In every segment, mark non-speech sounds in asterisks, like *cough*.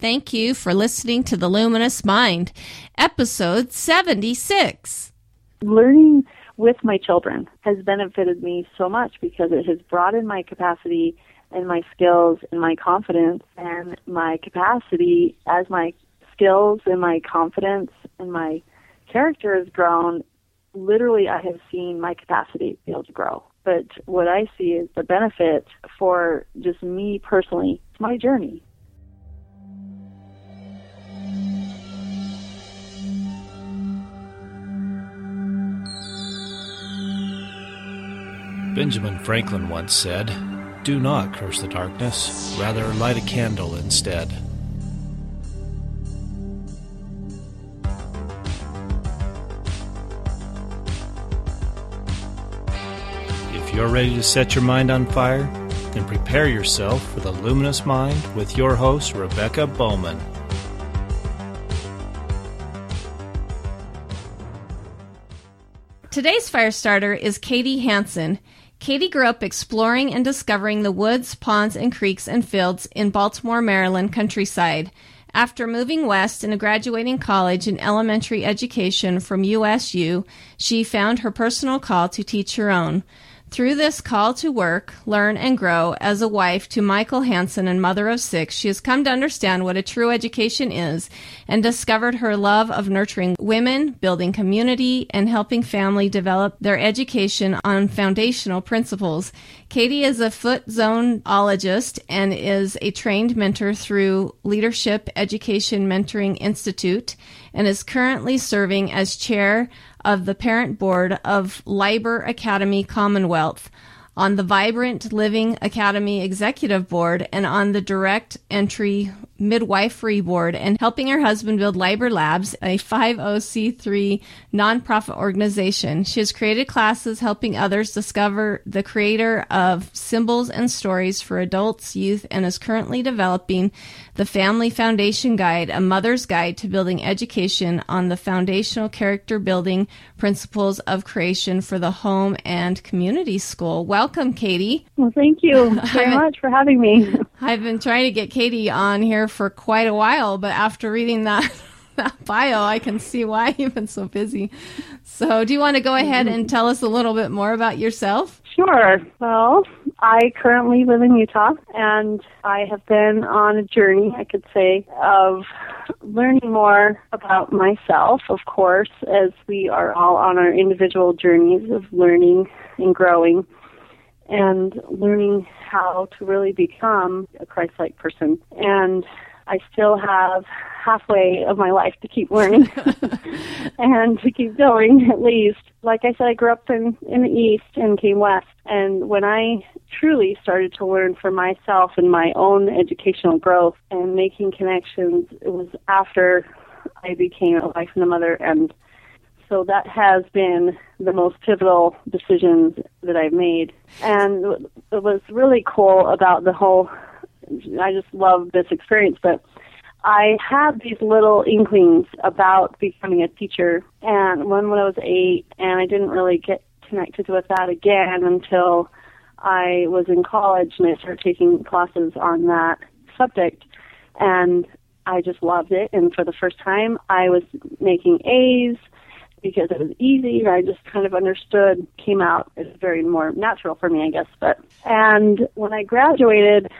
Thank you for listening to The Luminous Mind, episode 76. Learning with my children has benefited me so much because it has broadened my capacity and my skills and my confidence and my capacity as my skills and my confidence and my character has grown. Literally, I have seen my capacity be able to grow. But what I see is the benefit for just me personally, it's my journey. Benjamin Franklin once said, Do not curse the darkness, rather light a candle instead. If you're ready to set your mind on fire, then prepare yourself for the luminous mind with your host, Rebecca Bowman. Today's fire starter is Katie Hansen. Katie grew up exploring and discovering the woods, ponds, and creeks and fields in Baltimore, Maryland countryside. After moving west and graduating college in elementary education from USU, she found her personal call to teach her own. Through this call to work, learn, and grow as a wife to Michael Hansen and mother of six, she has come to understand what a true education is and discovered her love of nurturing women, building community, and helping family develop their education on foundational principles. Katie is a foot zoneologist and is a trained mentor through Leadership Education Mentoring Institute and is currently serving as chair of the parent board of Liber Academy Commonwealth, on the Vibrant Living Academy Executive Board, and on the Direct Entry Midwifery Board, and helping her husband build Liber Labs, a 50c3 nonprofit organization. She has created classes helping others discover the creator of symbols and stories for adults, youth, and is currently developing the Family Foundation Guide, a mother's guide to building education on the foundational character building principles of creation for the home and community school. Welcome, Katie. Well, thank you *laughs* very much for having me. I've been trying to get Katie on here for quite a while, but after reading that, *laughs* that bio, I can see why *laughs* you've been so busy. So, do you want to go ahead and tell us a little bit more about yourself? Sure. Well, I currently live in Utah, and I have been on a journey, I could say, of learning more about myself, of course, as we are all on our individual journeys of learning and growing and learning how to really become a Christ like person. And I still have halfway of my life to keep learning *laughs* and to keep going at least. Like I said, I grew up in, in the East and came West. And when I truly started to learn for myself and my own educational growth and making connections, it was after I became a wife and a mother and so that has been the most pivotal decision that I've made. And it was really cool about the whole, I just love this experience, but I had these little inklings about becoming a teacher. And one when I was eight, and I didn't really get connected with that again until I was in college and I started taking classes on that subject. And I just loved it. And for the first time, I was making A's because it was easy. I just kind of understood, came out. Was very more natural for me, I guess. But and when I graduated,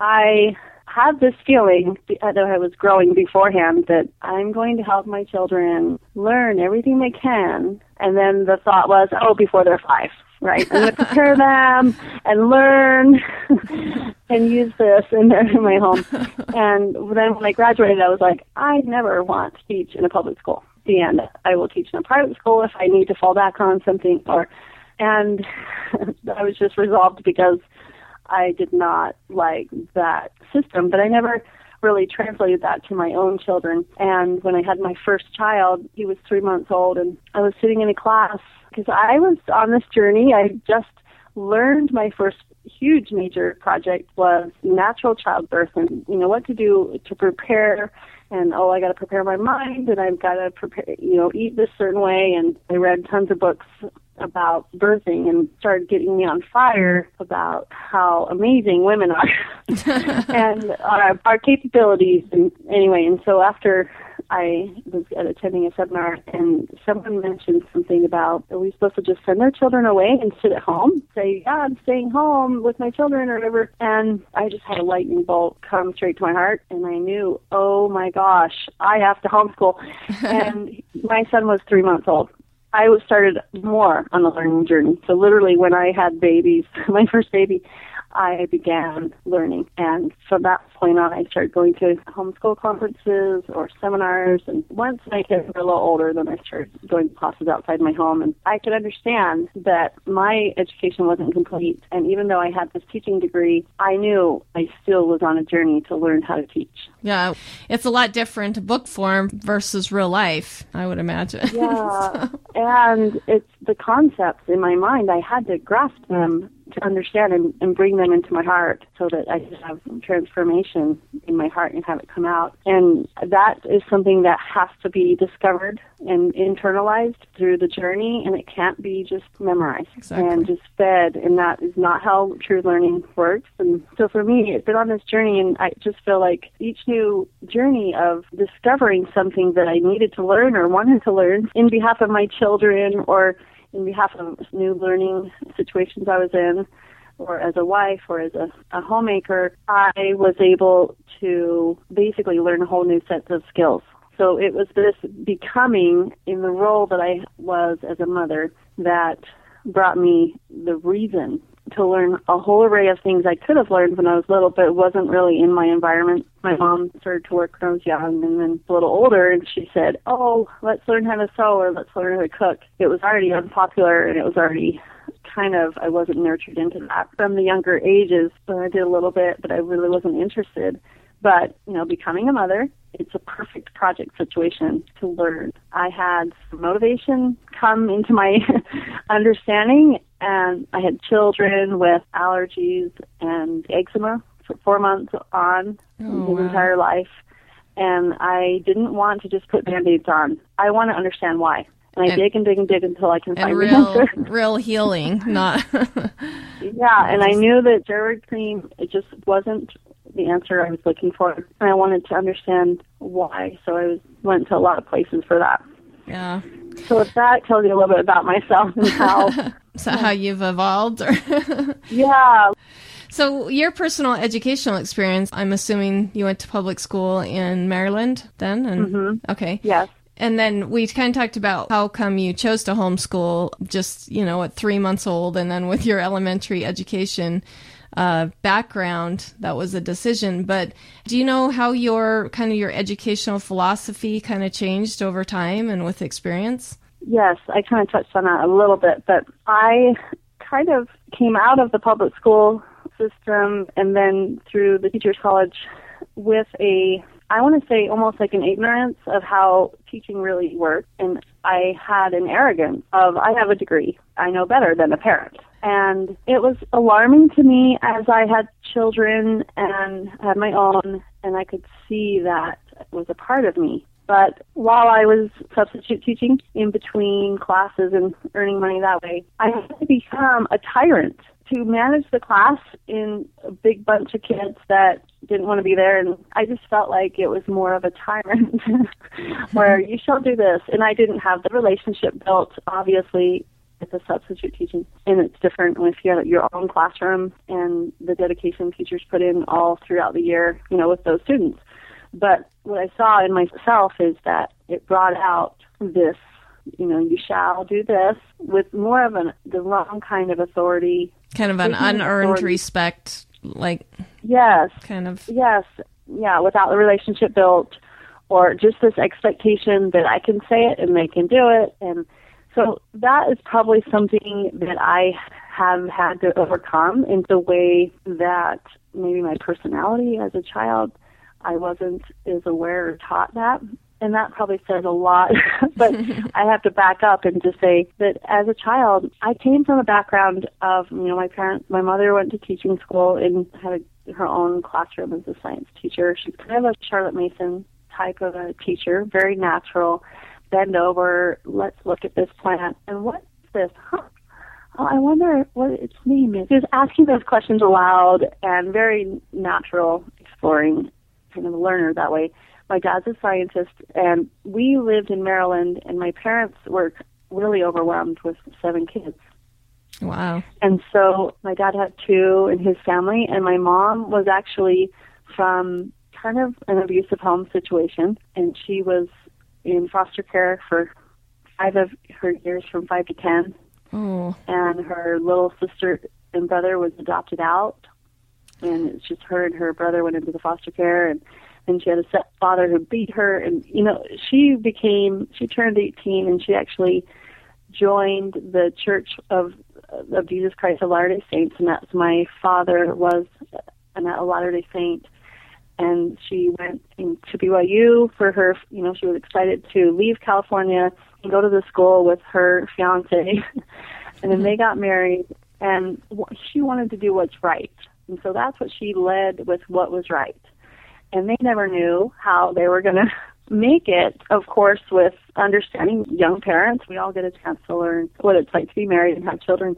I had this feeling uh, that I was growing beforehand that I'm going to help my children learn everything they can. And then the thought was, oh, before they're five, right? I'm going to prepare *laughs* them and learn *laughs* and use this in, their, in my home. *laughs* And then when I graduated, I was like, I never want to teach in a public school end. I will teach in a private school if I need to fall back on something or and *laughs* I was just resolved because I did not like that system, but I never really translated that to my own children. And when I had my first child, he was three months old, and I was sitting in a class because I was on this journey. I just learned my first huge major project was natural childbirth and you know what to do to prepare and oh I got to prepare my mind and I've got to prepare you know eat this certain way and I read tons of books about birthing and started getting me on fire about how amazing women are *laughs* *laughs* and our, our capabilities. And anyway, and so after I was attending a seminar and someone mentioned something about are we supposed to just send our children away and sit at home? Say, yeah, I'm staying home with my children or whatever. And I just had a lightning bolt come straight to my heart and I knew, oh my gosh, I have to homeschool. *laughs* and my son was three months old. I was started more on the learning journey. So literally when I had babies, *laughs* my first baby, I began learning. And from that point on, I started going to homeschool conferences or seminars. And once my kids were a little older, then I started going to classes outside my home. And I could understand that my education wasn't complete. And even though I had this teaching degree, I knew I still was on a journey to learn how to teach. Yeah, it's a lot different book form versus real life, I would imagine. *laughs* Yeah, and it's the concepts in my mind. I had to grasp them to understand and, and bring them into my heart so that I can have transformation in my heart and have it come out. And that is something that has to be discovered and internalized through the journey, and it can't be just memorized exactly. and just fed. And that is not how true learning works. And so for me, it's been on this journey, and I just feel like each new journey of discovering something that I needed to learn or wanted to learn in behalf of my children or in behalf of new learning situations I was in, or as a wife or as a, a homemaker, I was able to basically learn a whole new set of skills. So it was this becoming in the role that I was as a mother that brought me the reason to learn a whole array of things I could have learned when I was little, but it wasn't really in my environment. My mom started to work when I was young and then a little older, and she said, Oh, let's learn how to sew or let's learn how to cook. It was already unpopular and it was already kind of, I wasn't nurtured into that from the younger ages. So I did a little bit, but I really wasn't interested. But, you know, becoming a mother, it's a perfect project situation to learn. I had motivation come into my *laughs* understanding, and I had children with allergies and eczema for four months on oh, his wow. entire life. And I didn't want to just put band-aids on. I want to understand why. And I And- dig and dig and dig until I can find the real answer. *laughs* real healing, not Yeah, and I *laughs* knew that steroid cream it just wasn't the answer I was looking for, and I wanted to understand why. So I was, went to a lot of places for that. yeah. So if that tells you a little bit about myself and *laughs* how, So how you've evolved or *laughs* yeah, So your personal educational experience, I'm assuming you went to public school in Maryland then and mm-hmm. okay. yes, And then we kind of talked about how come you chose to homeschool just, you know, at three months old and then with your elementary education uh, background, that was a decision. But do you know how your kind of your educational philosophy kind of changed over time and with experience? yes, I kind of touched on that a little bit, but I kind of came out of the public school system and then through the teachers college with a I want to say almost like an ignorance of how teaching really works and I had an arrogance of I have a degree. I know better than a parent. And it was alarming to me as I had children and had my own and I could see that was a part of me. But while I was substitute teaching in between classes and earning money that way, I had to become a tyrant to manage the class in a big bunch of kids that didn't want to be there and I just felt like it was more of a tyrant *laughs* where you shall do this and I didn't have the relationship built obviously with the substitute teaching and it's different if you have your own classroom and the dedication teachers put in all throughout the year you know with those students but what I saw in myself is that it brought out this you know you shall do this with more of an the wrong kind of authority Kind of an unearned authority. respect, like yes kind of. Yes, yeah, without the relationship built, or just this expectation that I can say it and they can do it, and so that is probably something that I have had to overcome in the way that maybe my personality as a child, I wasn't as aware or taught that. And that probably says a lot, *laughs* but *laughs* I have to back up and just say that as a child, I came from a background of, you know, my parents, my mother went to teaching school and had a, her own classroom as a science teacher. She's kind of a Charlotte Mason type of a teacher, very natural, bend over, let's look at this plant. And what's this? Huh. Oh, I wonder what its name is. Was asking those questions aloud and very natural, exploring, kind of a learner that way. My dad's a scientist, and we lived in Maryland, and my parents were really overwhelmed with seven kids. Wow. And so my dad had two in his family, and my mom was actually from kind of an abusive home situation, and she was in foster care for five of her years from five to ten. Oh. And her little sister and brother was adopted out, and it's just her and her brother went into the foster care, and then she had a stepfather who beat her, and you know she became she turned 18, and she actually joined the Church of of Jesus Christ of Latter Day Saints, and that's my father was an, a Latter Day Saint, and she went to BYU for her. You know, she was excited to leave California and go to the school with her fiance, *laughs* and then they mm-hmm. got married. And she wanted to do what's right, and so that's what she led with what was right. And they never knew how they were going *laughs* to make it, of course, with understanding young parents. We all get a chance to learn what it's like to be married and have children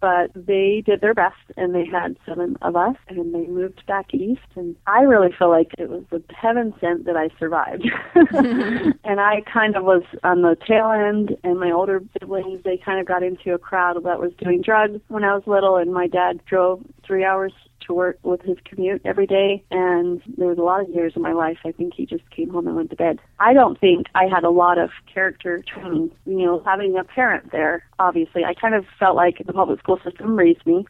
but they did their best and they had seven of us and they moved back east and I really feel like it was the heaven sent that I survived. *laughs* and I kind of was on the tail end and my older siblings they kind of got into a crowd that was doing drugs when I was little and my dad drove 3 hours to work with his commute every day and there was a lot of years in my life I think he just came home and went to bed. I don't think I had a lot of character training, you know, having a parent there obviously. I kind of felt like the public school system raised me,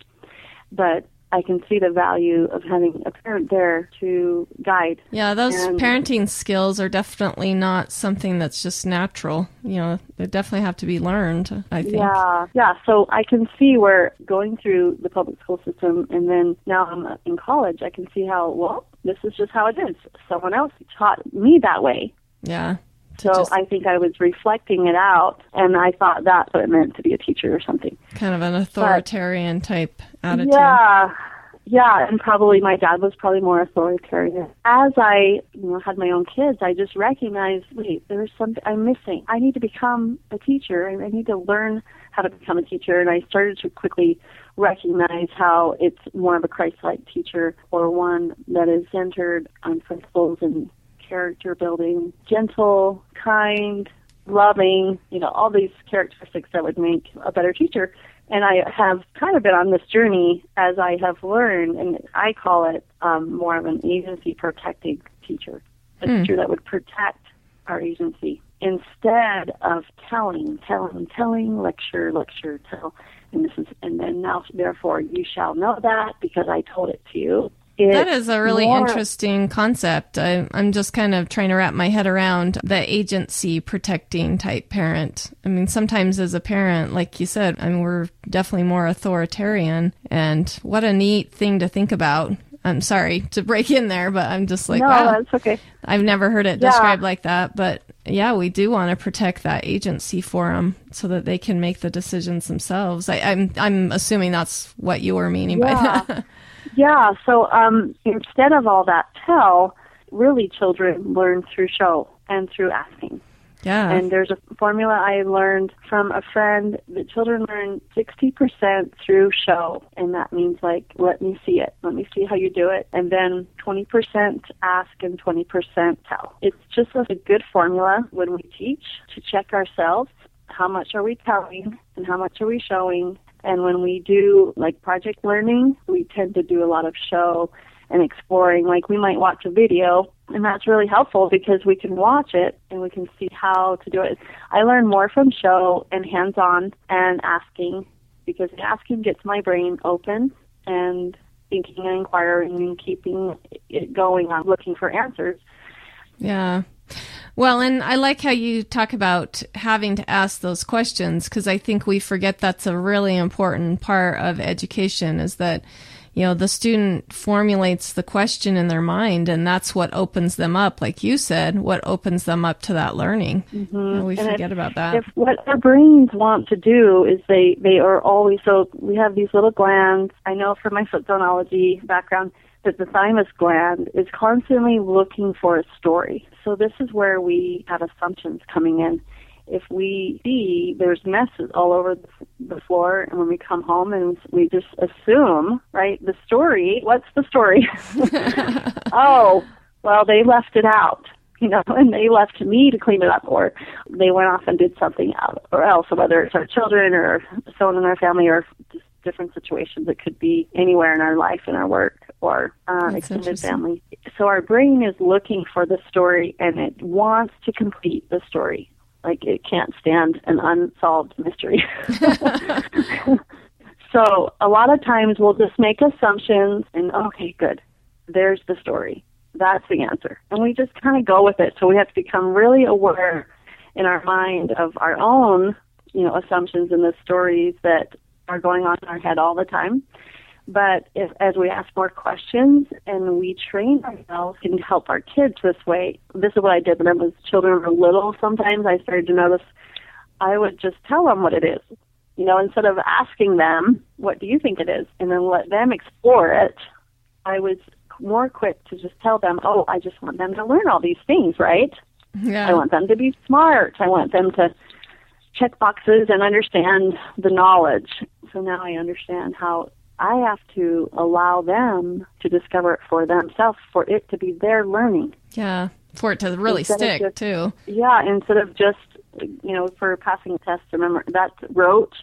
but I can see the value of having a parent there to guide. Yeah, those and, parenting skills are definitely not something that's just natural. You know, they definitely have to be learned, I think. Yeah, yeah. So I can see where going through the public school system and then now I'm in college, I can see how, well, this is just how it is. Someone else taught me that way. Yeah. So just, I think I was reflecting it out, and I thought that's what it meant to be a teacher or something. Kind of an authoritarian but, type attitude. Yeah, yeah, and probably my dad was probably more authoritarian. As I, you know, had my own kids, I just recognized, wait, there's something I'm missing. I need to become a teacher. I need to learn how to become a teacher, and I started to quickly recognize how it's more of a Christ-like teacher or one that is centered on principles and character building, gentle, kind, loving, you know, all these characteristics that would make a better teacher. And I have kind of been on this journey as I have learned, and I call it um, more of an agency protecting teacher, a mm. teacher that would protect our agency instead of telling, telling, telling, lecture, lecture, tell. And this is, and then now, therefore, you shall know that because I told it to you that is a really more, interesting concept. I, am just kind of trying to wrap my head around the agency protecting type parent. I mean, sometimes as a parent, like you said, I mean, we're definitely more authoritarian. And what a neat thing to think about. I'm sorry to break in there, but I'm just like, no, wow. that's okay. I've never heard it yeah. described like that. But yeah, we do want to protect that agency for them so that they can make the decisions themselves. I, am I'm, I'm assuming that's what you were meaning yeah. by that. *laughs* Yeah, so um, instead of all that tell, really children learn through show and through asking. Yeah. And there's a formula I learned from a friend that children learn 60% through show. And that means like, let me see it. Let me see how you do it. And then 20% ask and 20% tell. It's just a good formula when we teach to check ourselves. How much are we telling and how much are we showing and when we do like project learning, we tend to do a lot of show and exploring. Like we might watch a video, and that's really helpful because we can watch it and we can see how to do it. I learn more from show and hands on and asking because asking gets my brain open and thinking and inquiring and keeping it going on looking for answers. Yeah. Well, and I like how you talk about having to ask those questions because I think we forget that's a really important part of education is that you know the student formulates the question in their mind and that's what opens them up. Like you said what opens them up to that learning. Mm-hmm. we and forget if, about that. if what our brains want to do is they they are always so we have these little glands. I know from my foot background that the thymus gland is constantly looking for a story. So this is where we have assumptions coming in. if we see there's messes all over the floor and when we come home and we just assume, right, the story, what's the story? *laughs* oh, well, they left it out, you know, *laughs* and they left me to clean it up or they went off and did something else whether it's our children or someone in our family or just different situations. It could be anywhere in our life, in our work, or uh, extended family. So our brain is looking for the story and it wants to complete the story. Like it can't stand an unsolved mystery. *laughs* *laughs* so a lot of times we'll just make assumptions and okay, good. There's the story. That's the answer. And we just kind of go with it. So we have to become really aware in our mind of our own, you know, assumptions and the stories that are going on in our head all the time. But if, as we ask more questions and we train ourselves and help our kids this way, this is what I did when I was children were little. Sometimes I started to notice I would just tell them what it is, you know, instead of asking them, "What do you think it is?" and then let them explore it. I was more quick to just tell them, "Oh, I just want them to learn all these things, right? Yeah. I want them to be smart. I want them to check boxes and understand the knowledge." So now I understand how I have to allow them to discover it for themselves, for it to be their learning. Yeah, for it to really Instead stick just- too. Yeah, instead of just, you know, for passing a test, remember that rote,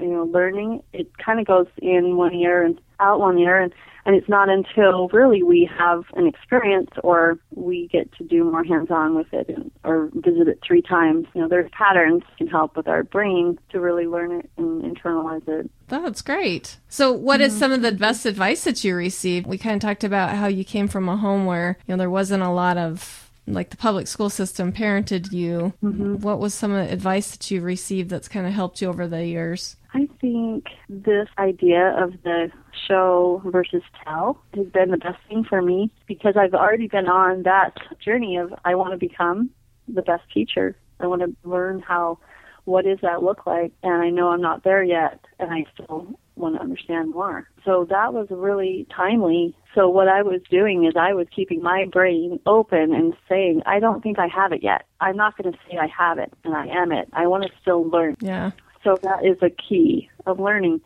you know, learning, it kind of goes in one ear and out one ear, and, and it's not until really we have an experience or we get to do more hands-on with it and, or visit it three times. You know, there's patterns can help with our brain to really learn it and internalize it. That's great. So, what is mm-hmm. some of the best advice that you received? We kind of talked about how you came from a home where you know there wasn't a lot of like the public school system parented you. Mm-hmm. What was some of the advice that you received that's kind of helped you over the years? I think this idea of the show versus tell has been the best thing for me because I've already been on that journey of I want to become the best teacher. I want to learn how what does that look like and I know I'm not there yet and I still want to understand more. So that was really timely. So what I was doing is I was keeping my brain open and saying, I don't think I have it yet. I'm not going to say I have it and I am it. I want to still learn. Yeah. So that is a key of learning.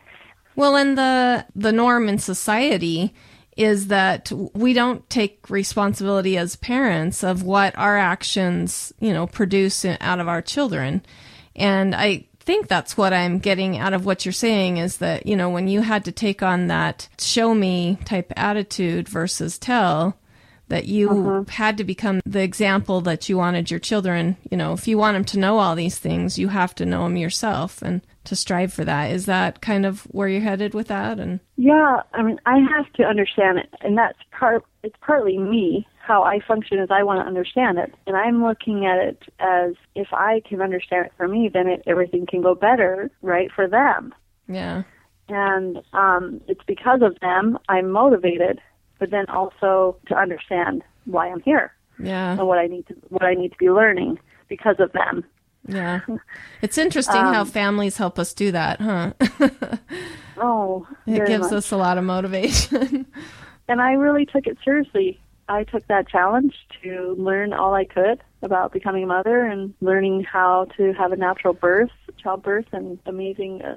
Well, and the the norm in society is that we don't take responsibility as parents of what our actions, you know, produce out of our children. And I think that's what I'm getting out of what you're saying is that, you know, when you had to take on that show me type attitude versus tell, that you mm-hmm. had to become the example that you wanted your children, you know, if you want them to know all these things, you have to know them yourself and to strive for that. Is that kind of where you're headed with that? And Yeah, I mean, I have to understand it, and that's part. It's partly me how I function as I want to understand it, and I'm looking at it as if I can understand it for me, then it, everything can go better, right, for them. yeah. And um, it's because of them I'm motivated, but then also to understand why I'm here Yeah. and what I need to what I need to be learning because of them. Yeah. It's interesting Um, how families help us do that, huh? Oh, *laughs* it gives much. us a lot of motivation. and I really took it seriously. I took that challenge to learn all I could about becoming a mother and learning how to have a natural birth, childbirth, and amazing uh,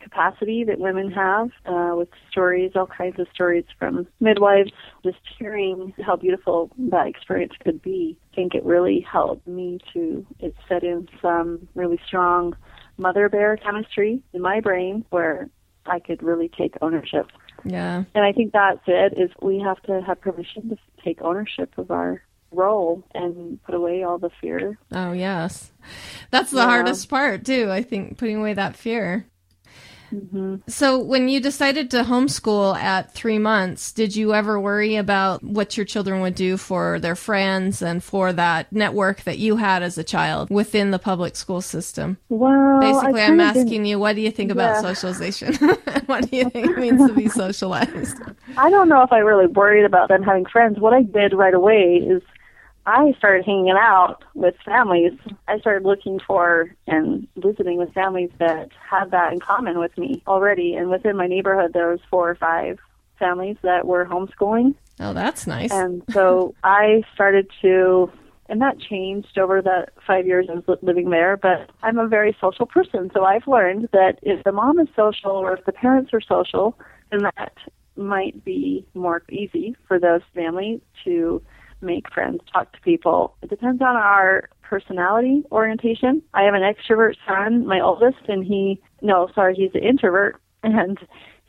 capacity that women have uh, with stories, all kinds of stories from midwives, just hearing how beautiful that experience could be. I think it really helped me to, it set in some really strong mother bear chemistry in my brain where I could really take ownership yeah. and I think that's it. Is we have to have permission to take ownership of our role and put away all the fear. Oh, yes. That's the Yeah. hardest part, too. I think putting away that fear. Mm-hmm. So, when you decided to homeschool at three months, did you ever worry about what your children would do for their friends and for that network that you had as a child within the public school system? Well, Basically, I'm kinda didn't- asking you, what do you think about Yeah. socialization? *laughs* what do you think it means to be *laughs* socialized? I don't know if I really worried about them having friends. What I did right away is I started hanging out with families. I started looking for and visiting with families that had that in common with me already. And within my neighborhood, there was four or five families that were homeschooling. Oh, that's nice. And so *laughs* I started to And that changed over the five years I was living there, but I'm a very social person, so I've learned that if the mom is social or if the parents are social, then that might be more easy for those families to make friends, talk to people. It depends on our personality orientation. I have an extrovert son, my oldest, and he, no, sorry, he's an introvert, *laughs* and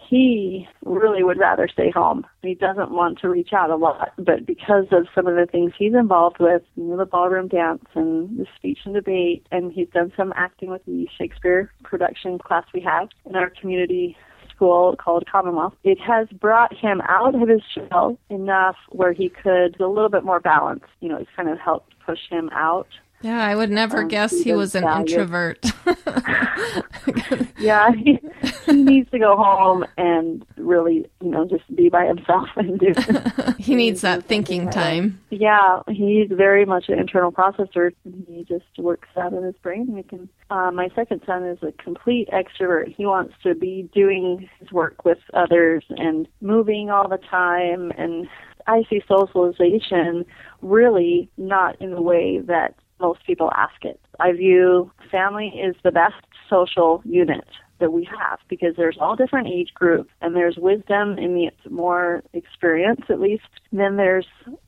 he really would rather stay home. He doesn't want to reach out a lot, but because of some of the things he's involved with, you know, the ballroom dance and the speech and debate, and he's done some acting with the Shakespeare production class we have in our community school called Commonwealth. It has brought him out of his shell enough where he could a little bit more balance. You know, it's kind of helped push him out yeah, I would never um, guess he was an introvert. *laughs* yeah, he, he needs to go home and really, you know, just be by himself and do. *laughs* he needs that thinking time. Yeah, he's very much an internal processor. He just works out of his brain. Can. Uh, my second son is a complete extrovert. He wants to be doing his work with others and moving all the time. And I see socialization really not in the way that most people ask it. I view family is the best social unit that we have because there's all different age groups and there's wisdom in the more experience at least then there's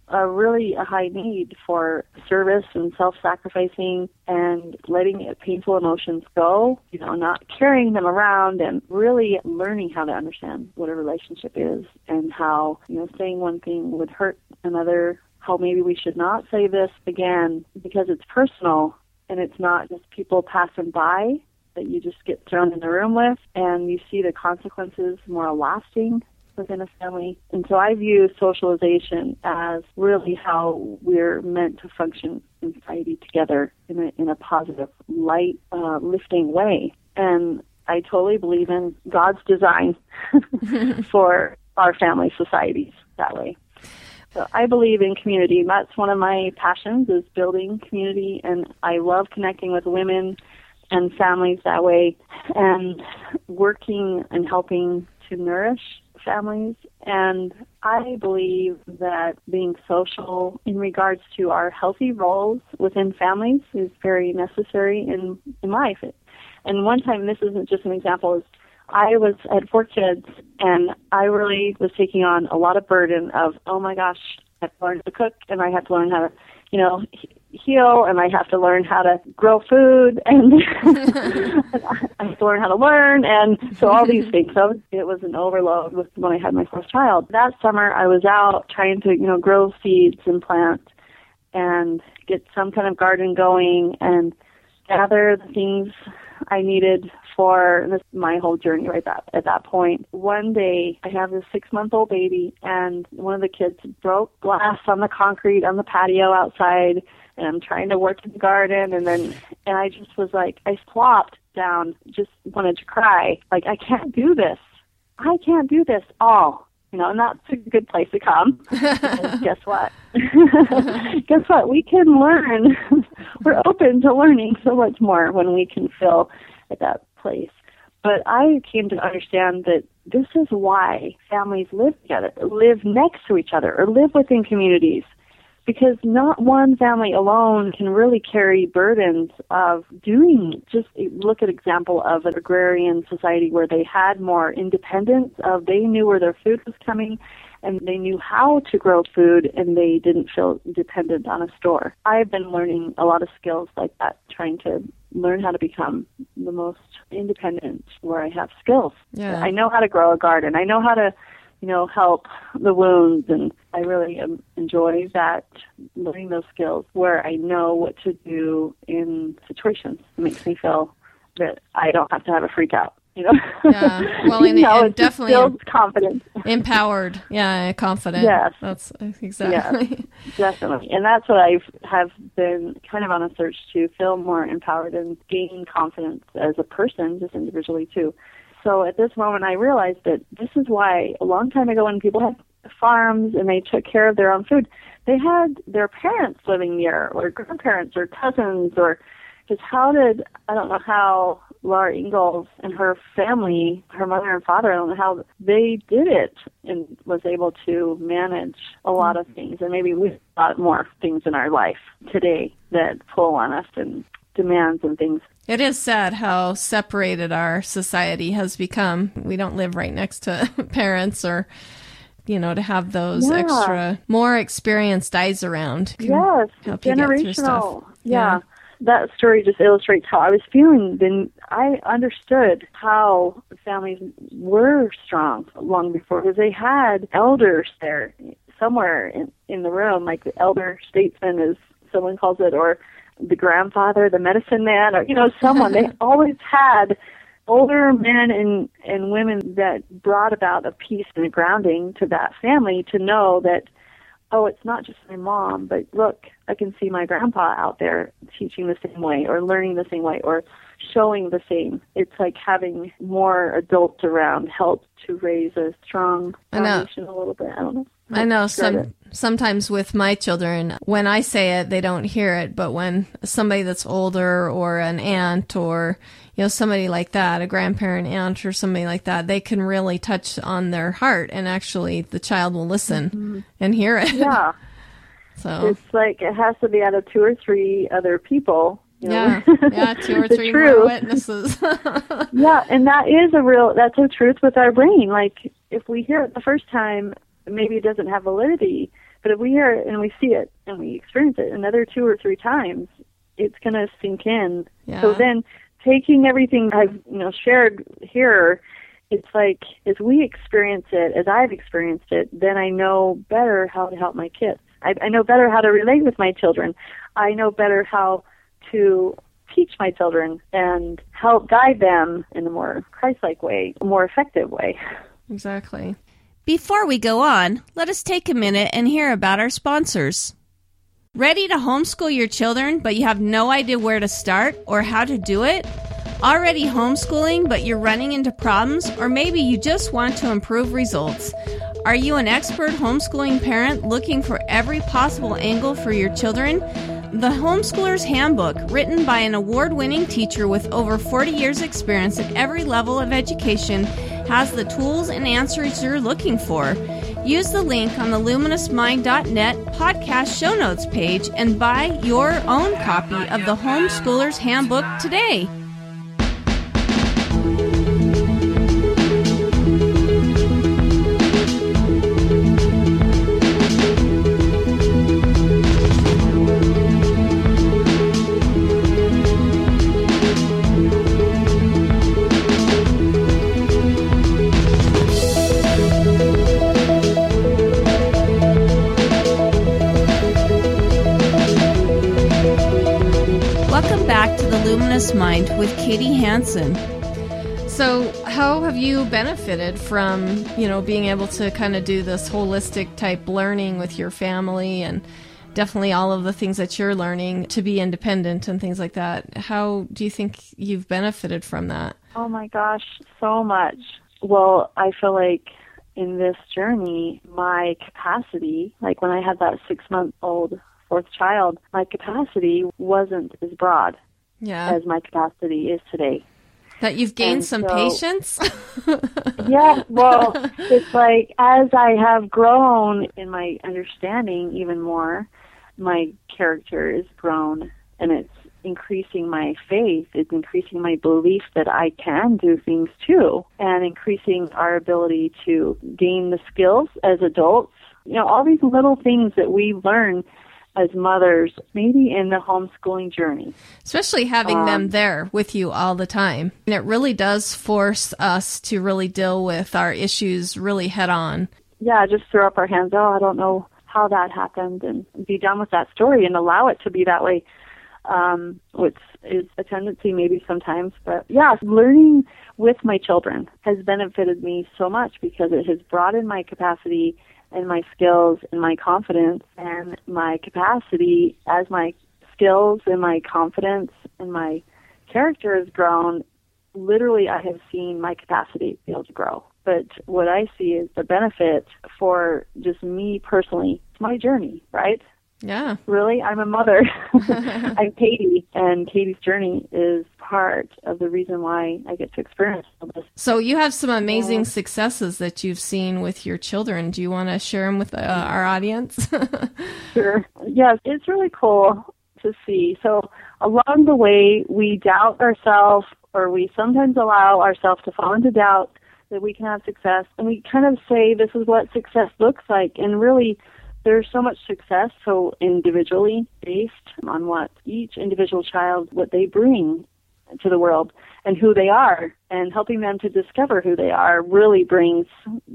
a really a high need for service and self-sacrificing and letting painful emotions go you know not carrying them around and really learning how to understand what a relationship is and how you know saying one thing would hurt another how maybe we should not say this again because it's personal and it's not just people passing by that you just get thrown in the room with and you see the consequences more lasting within a family. And so I view socialization as really how we're meant to function in society together in a, in a positive, light, uh, lifting way. And I totally believe in God's design *laughs* *laughs* for our family societies that way. So I believe in community. That's one of my passions is building community and I love connecting with women and families that way and working and helping to nourish families. And I believe that being social in regards to our healthy roles within families is very necessary in, in life. And one time, this isn't just an example, is I was I had four kids, and I really was taking on a lot of burden of, oh my gosh, I have to learn to cook, and I have to learn how to, you know, heal, and I have to learn how to grow food, *laughs* and I have to learn how to learn, and so all these *laughs* things. So it was an overload with when I had my first child. That summer, I was out trying to, you know, grow seeds and plant, and get some kind of garden going, and gather the things I needed for this, my whole journey right that, at that point. One day, I have this six month old baby, and one of the kids broke glass on the concrete on the patio outside, and I'm trying to work in the garden, and then, and I just was like, I flopped down, just wanted to cry. Like, I can't do this. I can't do this all you know, and that's a good place to come. *laughs* guess what? *laughs* guess what? We can learn. *laughs* We're open to learning so much more when we can feel at that place. But I came to understand that this is why families live together, live next to each other, or live within communities because not one family alone can really carry burdens of doing just look at example of an agrarian society where they had more independence of they knew where their food was coming and they knew how to grow food and they didn't feel dependent on a store. I've been learning a lot of skills like that, trying to learn how to become the most independent where I have skills. Yeah. I know how to grow a garden. I know how to you know, help the wounds. And I really enjoy that, learning those skills where I know what to do in situations. It makes me feel that I don't have to have a freak out. You know? Yeah. *laughs* Well, and, know, and definitely builds confidence. Empowered. Yeah, confident. Yes. That's exactly. Yes, definitely. And that's what I have been kind of on a search to feel more empowered and gain confidence as a person, just individually too. So at this moment, I realized that this is why a long time ago, when people had farms and they took care of their own food, they had their parents living near, or grandparents, or cousins, or just how did I don't know how Laura Ingalls and her family, her mother and father, I don't know how they did it and was able to manage a lot of mm-hmm. things. And maybe we've got more things in our life today that pull on us and demands and things. It is sad how separated our society has become. We don't live right next to *laughs* parents or you know, to have those Yeah. extra, more experienced eyes around. Yes, help you get through stuff. generational. Yeah. That story just illustrates how I was feeling. Then I understood how families were strong long before because they had elders there somewhere in, in the room, like the elder statesman, as someone calls it, or the grandfather, the medicine man, or you know, someone. they *laughs* always had older men and and women that brought about a peace and a grounding to that family to know that oh it's not just my mom but look i can see my grandpa out there teaching the same way or learning the same way or showing the same. It's like having more adults around help to raise a strong foundation a little bit. I don't know I know some it. sometimes with my children, when I say it, they don't hear it, but when somebody that's older or an aunt or you know somebody like that, a grandparent aunt or somebody like that, they can really touch on their heart, and actually the child will listen mm-hmm. and hear it. yeah *laughs* so it's like it has to be out of two or three other people you know? yeah, yeah, two *laughs* or three more witnesses. *laughs* Yeah, and that is a real that's a truth with our brain. Like if we hear it the first time, maybe it doesn't have validity, but if we hear it and we see it and we experience it another two or three times, it's going to sink in. Yeah. So then taking everything I've, you know, shared here, it's like as we experience it, as I've experienced it, then I know better how to help my kids. I, I know better how to relate with my children. I know better how to teach my children and help guide them in a more Christ-like way, a more effective way. exactly. Before we go on, let us take a minute and hear about our sponsors. Ready to homeschool your children, but you have no idea where to start or how to do it? Already homeschooling, but you're running into problems, or maybe you just want to improve results. Are you an expert homeschooling parent looking for every possible angle for your children? The Homeschooler's Handbook, written by an award winning teacher with over 40 years' experience at every level of education, has the tools and answers you're looking for. Use the link on the luminousmind.net podcast show notes page and buy your own copy of the Homeschooler's Handbook today. To the Luminous Mind with Katie Hansen. So, how have you benefited from, you know, being able to kind of do this holistic type learning with your family and definitely all of the things that you're learning to be independent and things like that? How do you think you've benefited from that? Oh my gosh, so much. Well, I feel like in this journey, my capacity, like when I had that six month old fourth child, my capacity wasn't as broad Yeah. as my capacity is today. That you've gained and some so- patience? *laughs* Yeah, well, *laughs* it's like as I have grown in my understanding even more, my character is grown and it's increasing my faith, it's increasing my belief that I can do things too, and increasing our ability to gain the skills as adults. You know, all these little things that we learn as mothers, maybe in the homeschooling journey. Especially having Um, them there with you all the time. And it really does force us to really deal with our issues really head on. yeah, just throw up our hands. Oh, I don't know how that happened, and be done with that story and allow it to be that way. Um, which is a tendency maybe sometimes, but yeah, learning with my children has benefited me so much because it has broadened my capacity and my skills and my confidence and my capacity as my skills and my confidence and my character has grown literally I have seen my capacity be able to grow. But what I see is the benefit for just me personally, it's my journey, right? Yeah. Really? I'm a mother. *laughs* *laughs* I'm Katie, and Katie's journey is part of the reason why I get to experience all this. So you have some amazing successes that you've seen with your children. Do you want to share them with uh, our audience? *laughs* Sure. Yes, it's really cool to see. So along the way, we doubt ourselves, or we sometimes allow ourselves to fall into doubt that we can have success, and we kind of say this is what success looks like, and really there's so much success so individually based on what each individual child what they bring to the world and who they are and helping them to discover who they are really brings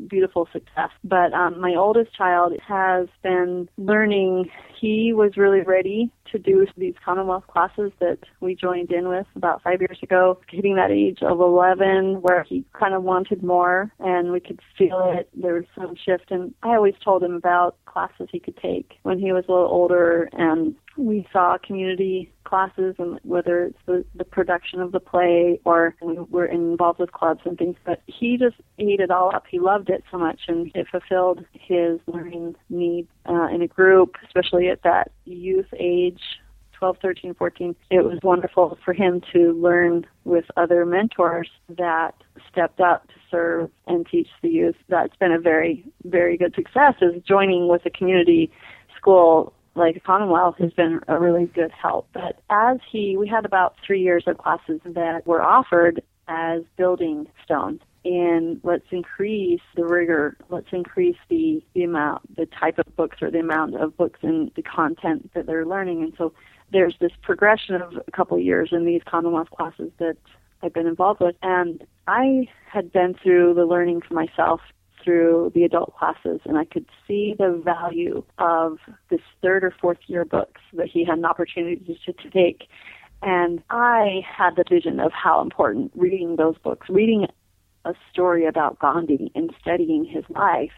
beautiful success. But um, my oldest child has been learning. He was really ready to do these commonwealth classes that we joined in with about five years ago hitting that age of 11 where he kind of wanted more and we could feel it. There was some shift and i always told him about classes he could take when he was a little older and we saw community classes and whether it's the, the production of the play or we were involved with clubs and things but he just ate it all up. He loved it so much and it fulfilled his learning need uh, in a group especially at that youth age 12 13 14 it was wonderful for him to learn with other mentors that stepped up to serve and teach the youth. That's been a very very good success is joining with a community school like Commonwealth has been a really good help. But as he, we had about three years of classes that were offered as building stones. And let's increase the rigor. Let's increase the, the amount, the type of books or the amount of books and the content that they're learning. And so there's this progression of a couple of years in these Commonwealth classes that I've been involved with. And I had been through the learning for myself through the adult classes and I could see the value of this third or fourth year books that he had an opportunity to, to take. And I had the vision of how important reading those books, reading a story about Gandhi and studying his life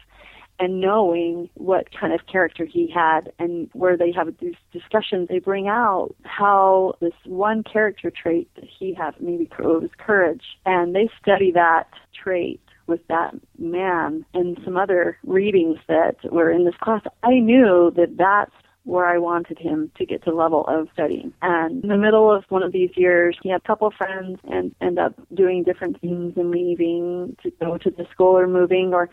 and knowing what kind of character he had and where they have these discussions, they bring out how this one character trait that he had, maybe it was courage, and they study that trait with that man and some other readings that were in this class, I knew that that's where I wanted him to get to level of studying. And in the middle of one of these years, he had a couple friends and end up doing different things and leaving to go to the school or moving or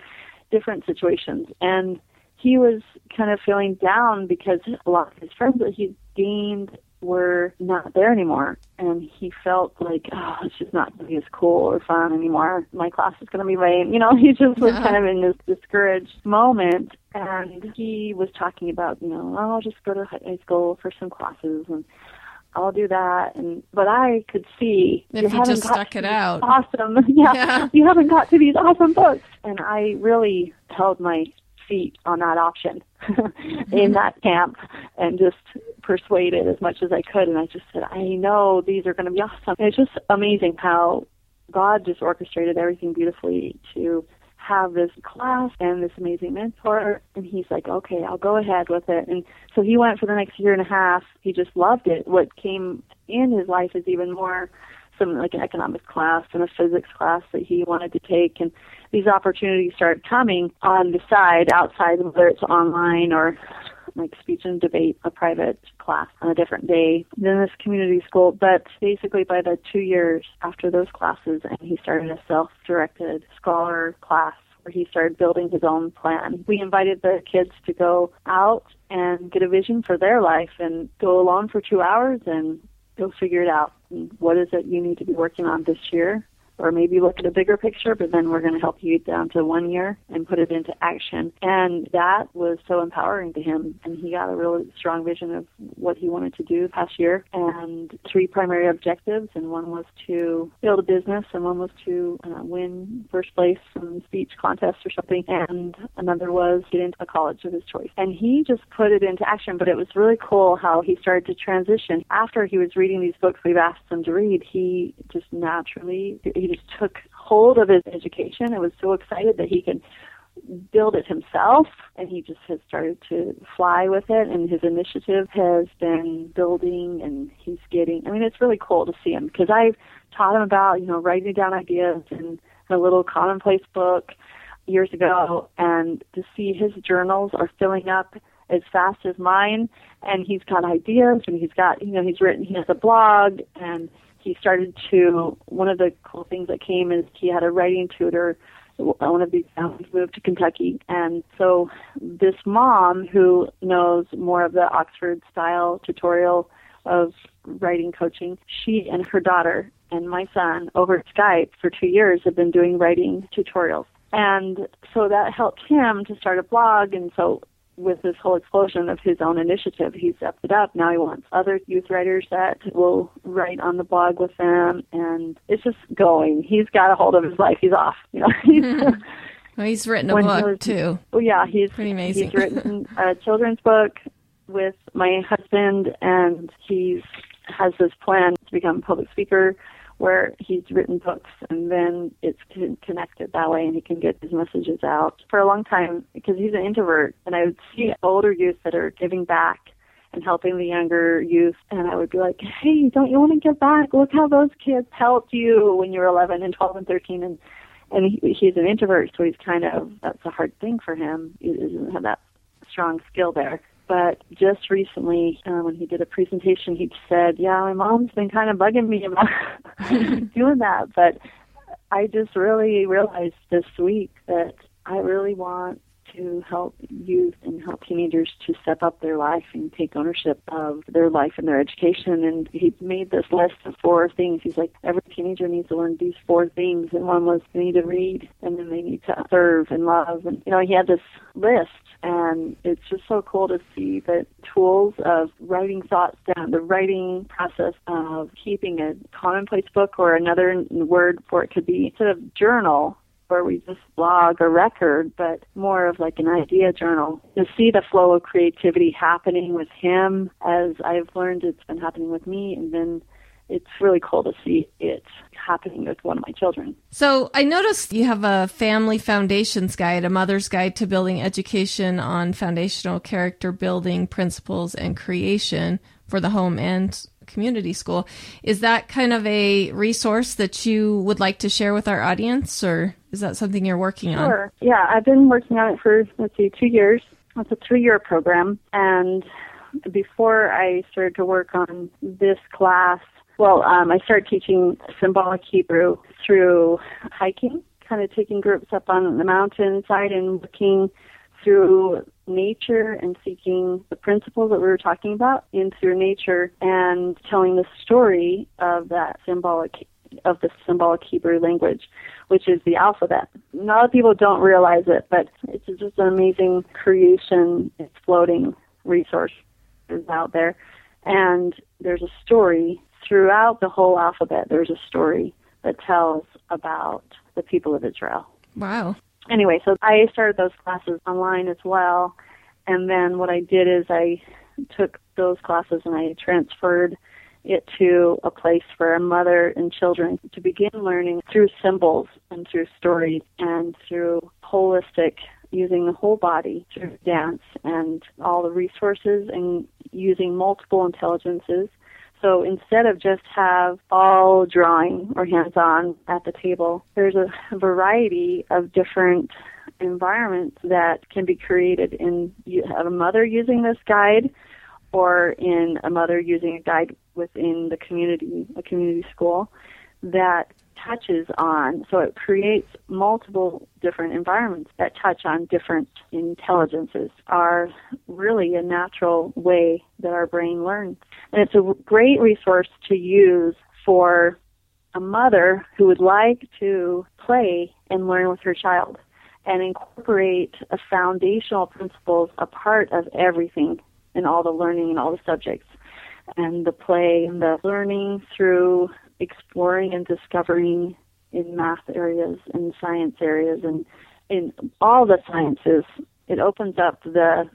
different situations. And he was kind of feeling down because a lot of his friends that he gained were not there anymore. And he felt like, oh, it's just not going to be as cool or fun anymore. My class is going to be lame. You know, *laughs* he just was kind of in this discouraged moment. And he was talking about, you know, oh, I'll just go to high school for some classes and I'll do that. And but I could see if you, you just stuck it out. Awesome, *laughs* yeah, yeah. You haven't got to these awesome books, and I really held my feet on that option *laughs* in that camp and just persuaded as much as I could. And I just said, I know these are going to be awesome. And it's just amazing how God just orchestrated everything beautifully to have this class and this amazing mentor. And he's like, okay, I'll go ahead with it. And so he went for the next year and a half. He just loved it. What came in his life is even more some like an economics class and a physics class that he wanted to take and these opportunities started coming on the side outside whether it's online or like speech and debate a private class on a different day than this community school but basically by the two years after those classes and he started a self-directed scholar class where he started building his own plan. We invited the kids to go out and get a vision for their life and go alone for two hours and go figure it out. What is it you need to be working on this year? Or maybe look at a bigger picture, but then we're going to help you down to one year and put it into action. And that was so empowering to him. And he got a really strong vision of what he wanted to do past year and three primary objectives. And one was to build a business and one was to uh, win first place in speech contest or something. And another was get into a college of his choice. And he just put it into action. But it was really cool how he started to transition. After he was reading these books we've asked him to read, he just naturally, just took hold of his education and was so excited that he could build it himself. And he just has started to fly with it. And his initiative has been building and he's getting I mean it's really cool to see him. Because I've taught him about you know writing down ideas in a little commonplace book years ago. And to see his journals are filling up as fast as mine. And he's got ideas and he's got you know he's written he has a blog and he started to one of the cool things that came is he had a writing tutor one of these families moved to Kentucky. And so this mom who knows more of the Oxford style tutorial of writing coaching she and her daughter and my son over Skype for 2 years have been doing writing tutorials. And so that helped him to start a blog. And so with this whole explosion of his own initiative, he stepped it up. Now he wants other youth writers that will write on the blog with them, and it's just going. He's got a hold of his life. He's off. You know. *laughs* he's, hmm. well, he's written a book was, too. Oh yeah, he's pretty amazing. He's written a children's book with my husband, and he's has this plan to become a public speaker where he's written books and then it's connected that way and he can get his messages out for a long time because he's an introvert and I would see older youth that are giving back and helping the younger youth and I would be like, Hey, don't you want to give back? Look how those kids helped you when you were eleven and twelve and thirteen and and he, he's an introvert so he's kind of that's a hard thing for him. He doesn't have that strong skill there. But just recently, uh, when he did a presentation, he said, "Yeah, my mom's been kind of bugging me about *laughs* doing that." But I just really realized this week that I really want to help youth and help teenagers to step up their life and take ownership of their life and their education. And he made this list of four things. He's like, every teenager needs to learn these four things. And one was they need to read, and then they need to serve and love. And, you know, he had this list. And it's just so cool to see the tools of writing thoughts down, the writing process of keeping a commonplace book or another word for it could be instead of journal, where we just blog or record, but more of like an idea journal. To see the flow of creativity happening with him as I've learned it's been happening with me, and then it's really cool to see it happening with one of my children. So I noticed you have a family foundations guide, a mother's guide to building education on foundational character building principles and creation for the home and community school. Is that kind of a resource that you would like to share with our audience, or is that something you're working on? Sure. Yeah, I've been working on it for, let's see, two years. It's a three year program. And before I started to work on this class, well, um, I started teaching symbolic Hebrew through hiking, kind of taking groups up on the mountainside and looking through nature and seeking the principles that we were talking about in through nature and telling the story of that symbolic of the symbolic Hebrew language, which is the alphabet. A lot of people don't realize it, but it's just an amazing creation, exploding resource is out there. And there's a story throughout the whole alphabet. There's a story that tells about the people of Israel. Wow anyway, so I started those classes online as well. And then what I did is I took those classes and I transferred it to a place for a mother and children to begin learning through symbols and through stories and through holistic using the whole body through dance and all the resources and using multiple intelligences so instead of just have all drawing or hands-on at the table, there's a variety of different environments that can be created in a mother using this guide or in a mother using a guide within the community, a community school that touches on, so it creates multiple different environments that touch on different intelligences, are really a natural way that our brain learns. And it's a great resource to use for a mother who would like to play and learn with her child and incorporate a foundational principles a part of everything in all the learning and all the subjects and the play and the learning through exploring and discovering in math areas and science areas and in all the sciences it opens up the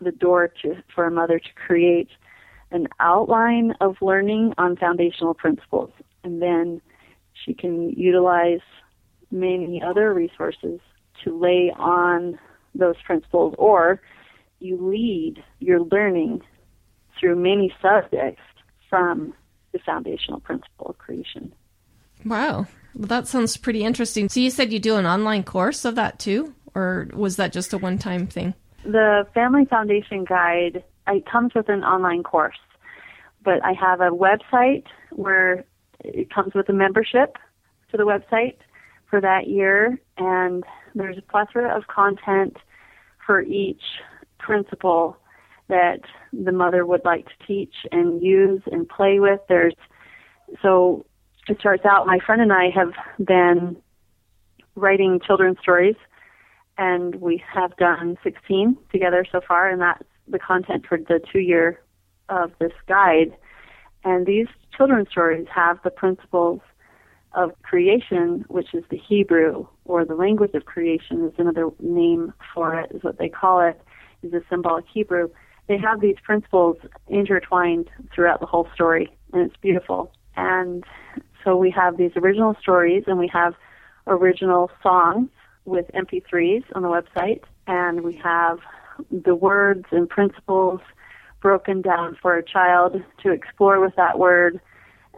the door to for a mother to create an outline of learning on foundational principles. And then she can utilize many other resources to lay on those principles or you lead your learning through many subjects from the foundational principle of creation. Wow. Well, that sounds pretty interesting. So you said you do an online course of that too, or was that just a one-time thing? The Family Foundation Guide it comes with an online course, but I have a website where it comes with a membership to the website for that year, and there's a plethora of content for each principle that the mother would like to teach and use and play with. There's so it starts out. My friend and I have been writing children's stories, and we have done 16 together so far, and that's the content for the two year of this guide. And these children's stories have the principles of creation, which is the Hebrew or the language of creation is another name for it, is what they call it, is a symbolic Hebrew. They have these principles intertwined throughout the whole story, and it's beautiful. And so we have these original stories, and we have original songs with MP3s on the website, and we have the words and principles broken down for a child to explore with that word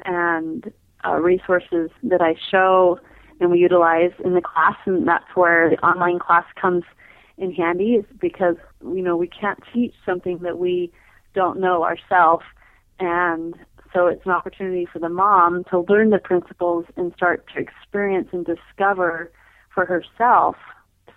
and uh, resources that I show and we utilize in the class and that's where the online class comes in handy is because you know we can't teach something that we don't know ourselves and so it's an opportunity for the mom to learn the principles and start to experience and discover for herself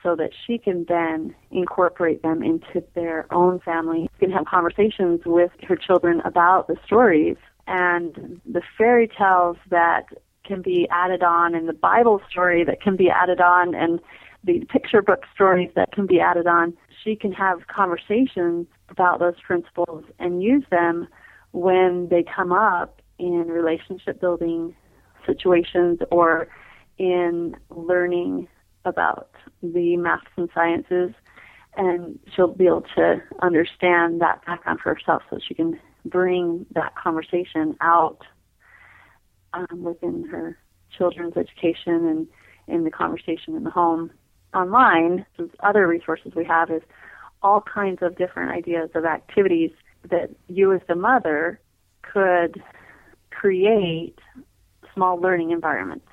so that she can then incorporate them into their own family. She can have conversations with her children about the stories and the fairy tales that can be added on and the Bible story that can be added on and the picture book stories that can be added on. She can have conversations about those principles and use them when they come up in relationship building situations or in learning about the maths and sciences, and she'll be able to understand that background for herself so she can bring that conversation out um, within her children's education and in the conversation in the home. Online, other resources we have is all kinds of different ideas of activities that you as the mother could create small learning environments.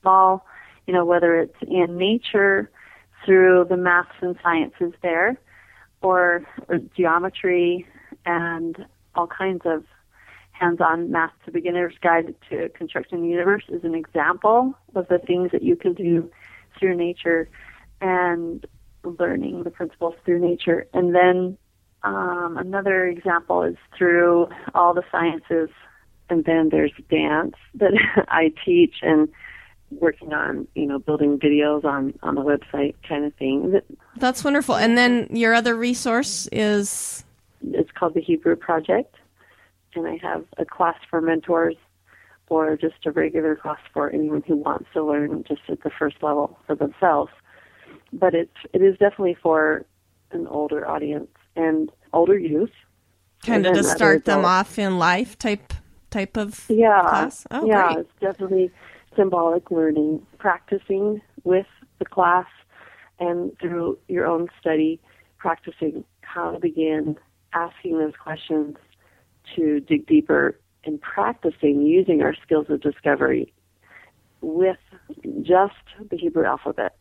Small, you know, whether it's in nature through the maths and sciences there, or, geometry and all kinds of hands-on math to beginners guide to constructing the universe is an example of the things that you can do through nature and learning the principles through nature. And then um, another example is through all the sciences. And then there's dance that *laughs* I teach and working on, you know, building videos on on the website kind of thing. That's wonderful. And then your other resource is it's called the Hebrew Project, and I have a class for mentors or just a regular class for anyone who wants to learn just at the first level for themselves. But it's it is definitely for an older audience and older youth. Kind of to start them off in life type type of yeah, class. Oh, yeah, great. it's definitely symbolic learning, practicing with the class and through your own study, practicing how to begin asking those questions to dig deeper and practicing using our skills of discovery with just the Hebrew alphabet.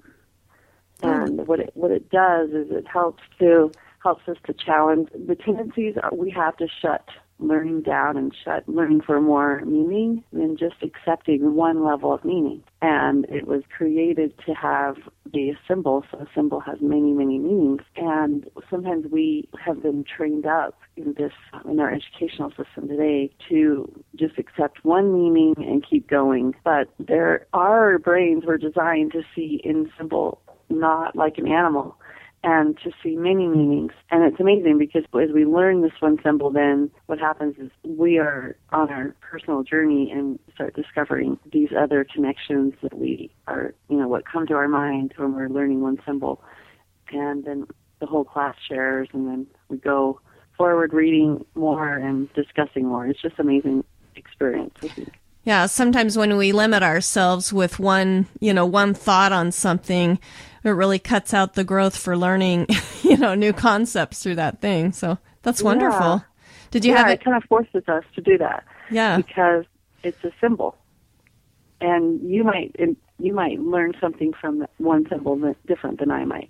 And mm-hmm. what it what it does is it helps to helps us to challenge the tendencies we have to shut learning down and shut learning for more meaning than just accepting one level of meaning. And it was created to have be a symbol, so a symbol has many, many meanings. And sometimes we have been trained up in this in our educational system today to just accept one meaning and keep going. But there our brains were designed to see in symbol not like an animal and to see many meanings. And it's amazing because as we learn this one symbol, then what happens is we are on our personal journey and start discovering these other connections that we are, you know, what come to our mind when we're learning one symbol. And then the whole class shares, and then we go forward reading more and discussing more. It's just amazing experience. Yeah, sometimes when we limit ourselves with one, you know, one thought on something, it really cuts out the growth for learning, *laughs* you know, new concepts through that thing. So that's wonderful. Yeah. Did you yeah, have it? it kind of forces us to do that. Yeah. Because it's a symbol, and you might you might learn something from one symbol that's different than I might.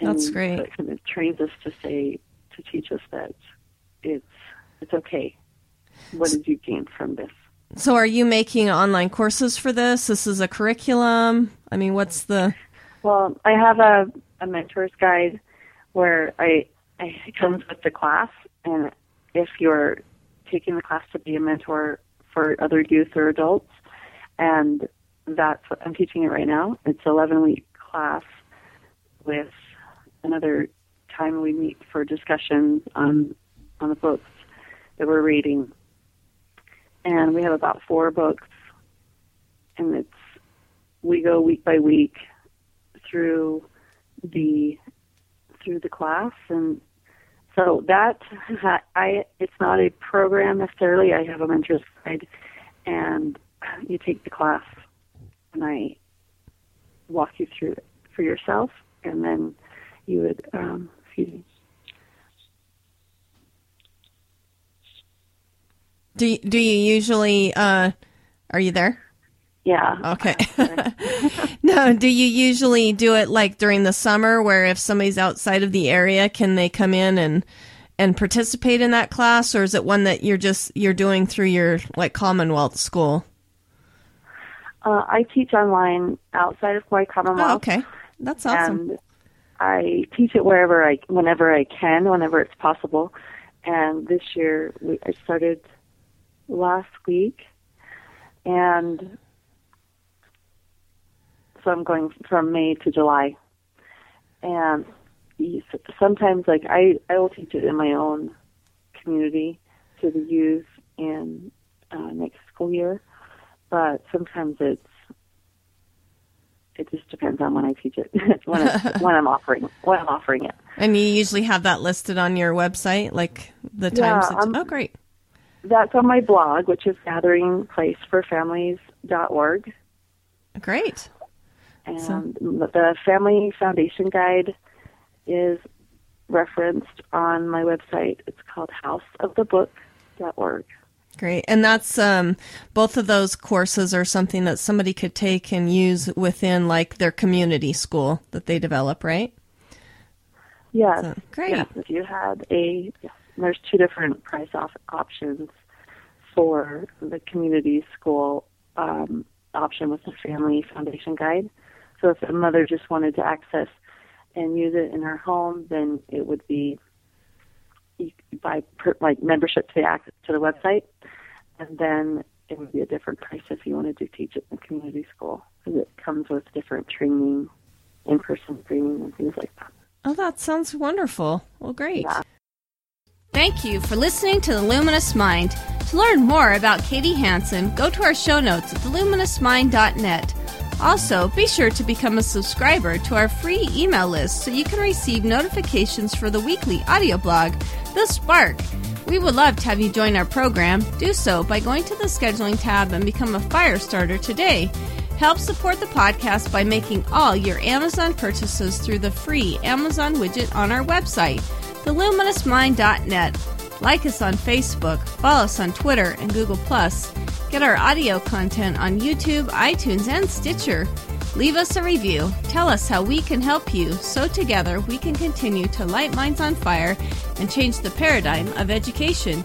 That's great. So it kind of trains us to say, to teach us that it's it's okay. What did you gain from this? So, are you making online courses for this? This is a curriculum. I mean, what's the? Well, I have a, a mentor's guide where I, I it comes with the class, and if you're taking the class to be a mentor for other youth or adults, and that's what I'm teaching it right now. It's an 11 week class with another time we meet for discussions on on the books that we're reading, and we have about four books, and it's we go week by week through the through the class and so that *laughs* I it's not a program necessarily. I have a mentor's guide and you take the class and I walk you through it for yourself and then you would um. Do you, do you usually? Uh, are you there? Yeah. Okay. *laughs* no, do you usually do it like during the summer where if somebody's outside of the area, can they come in and and participate in that class or is it one that you're just you're doing through your like Commonwealth school? Uh, I teach online outside of my Commonwealth. Oh, okay. That's awesome. and I teach it wherever I, whenever I can, whenever it's possible. And this year, we, I started last week, and so I'm going from May to July. And sometimes, like I, I will teach it in my own community to the youth in uh, next school year, but sometimes it's it just depends on when I teach it, *laughs* when it's, *laughs* when I'm offering when I'm offering it. And you usually have that listed on your website like the Yeah, times um, Oh, great. That's on my blog, which is gatheringplaceforfamilies.org. Great. And So- the Family Foundation Guide is referenced on my website. It's called houseofthebook.org. Great. And that's um, both of those courses are something that somebody could take and use within like their community school that they develop, right? Yes. So, great. Yes, if you had a, yes, there's two different price off options for the community school um, option with the Family Foundation Guide. So if a mother just wanted to access and use it in her home, then it would be by per, like membership to the ac- to the website, and then it would be a different price if you wanted to teach it in the community school because it comes with different training, in-person training, and things like that. Oh, that sounds wonderful. Well, great. Yeah. Thank you for listening to The Luminous Mind. To learn more about Katie Hansen, go to our show notes at theluminousmind.net. Also, be sure to become a subscriber to our free email list so you can receive notifications for the weekly audio blog, The Spark. We would love to have you join our program. Do so by going to the scheduling tab and become a fire starter today. Help support the podcast by making all your Amazon purchases through the free Amazon widget on our website, theluminousmind.net. Like us on Facebook, follow us on Twitter and Google+. Get our audio content on YouTube, iTunes, and Stitcher. Leave us a review. Tell us how we can help you so together we can continue to light minds on fire and change the paradigm of education.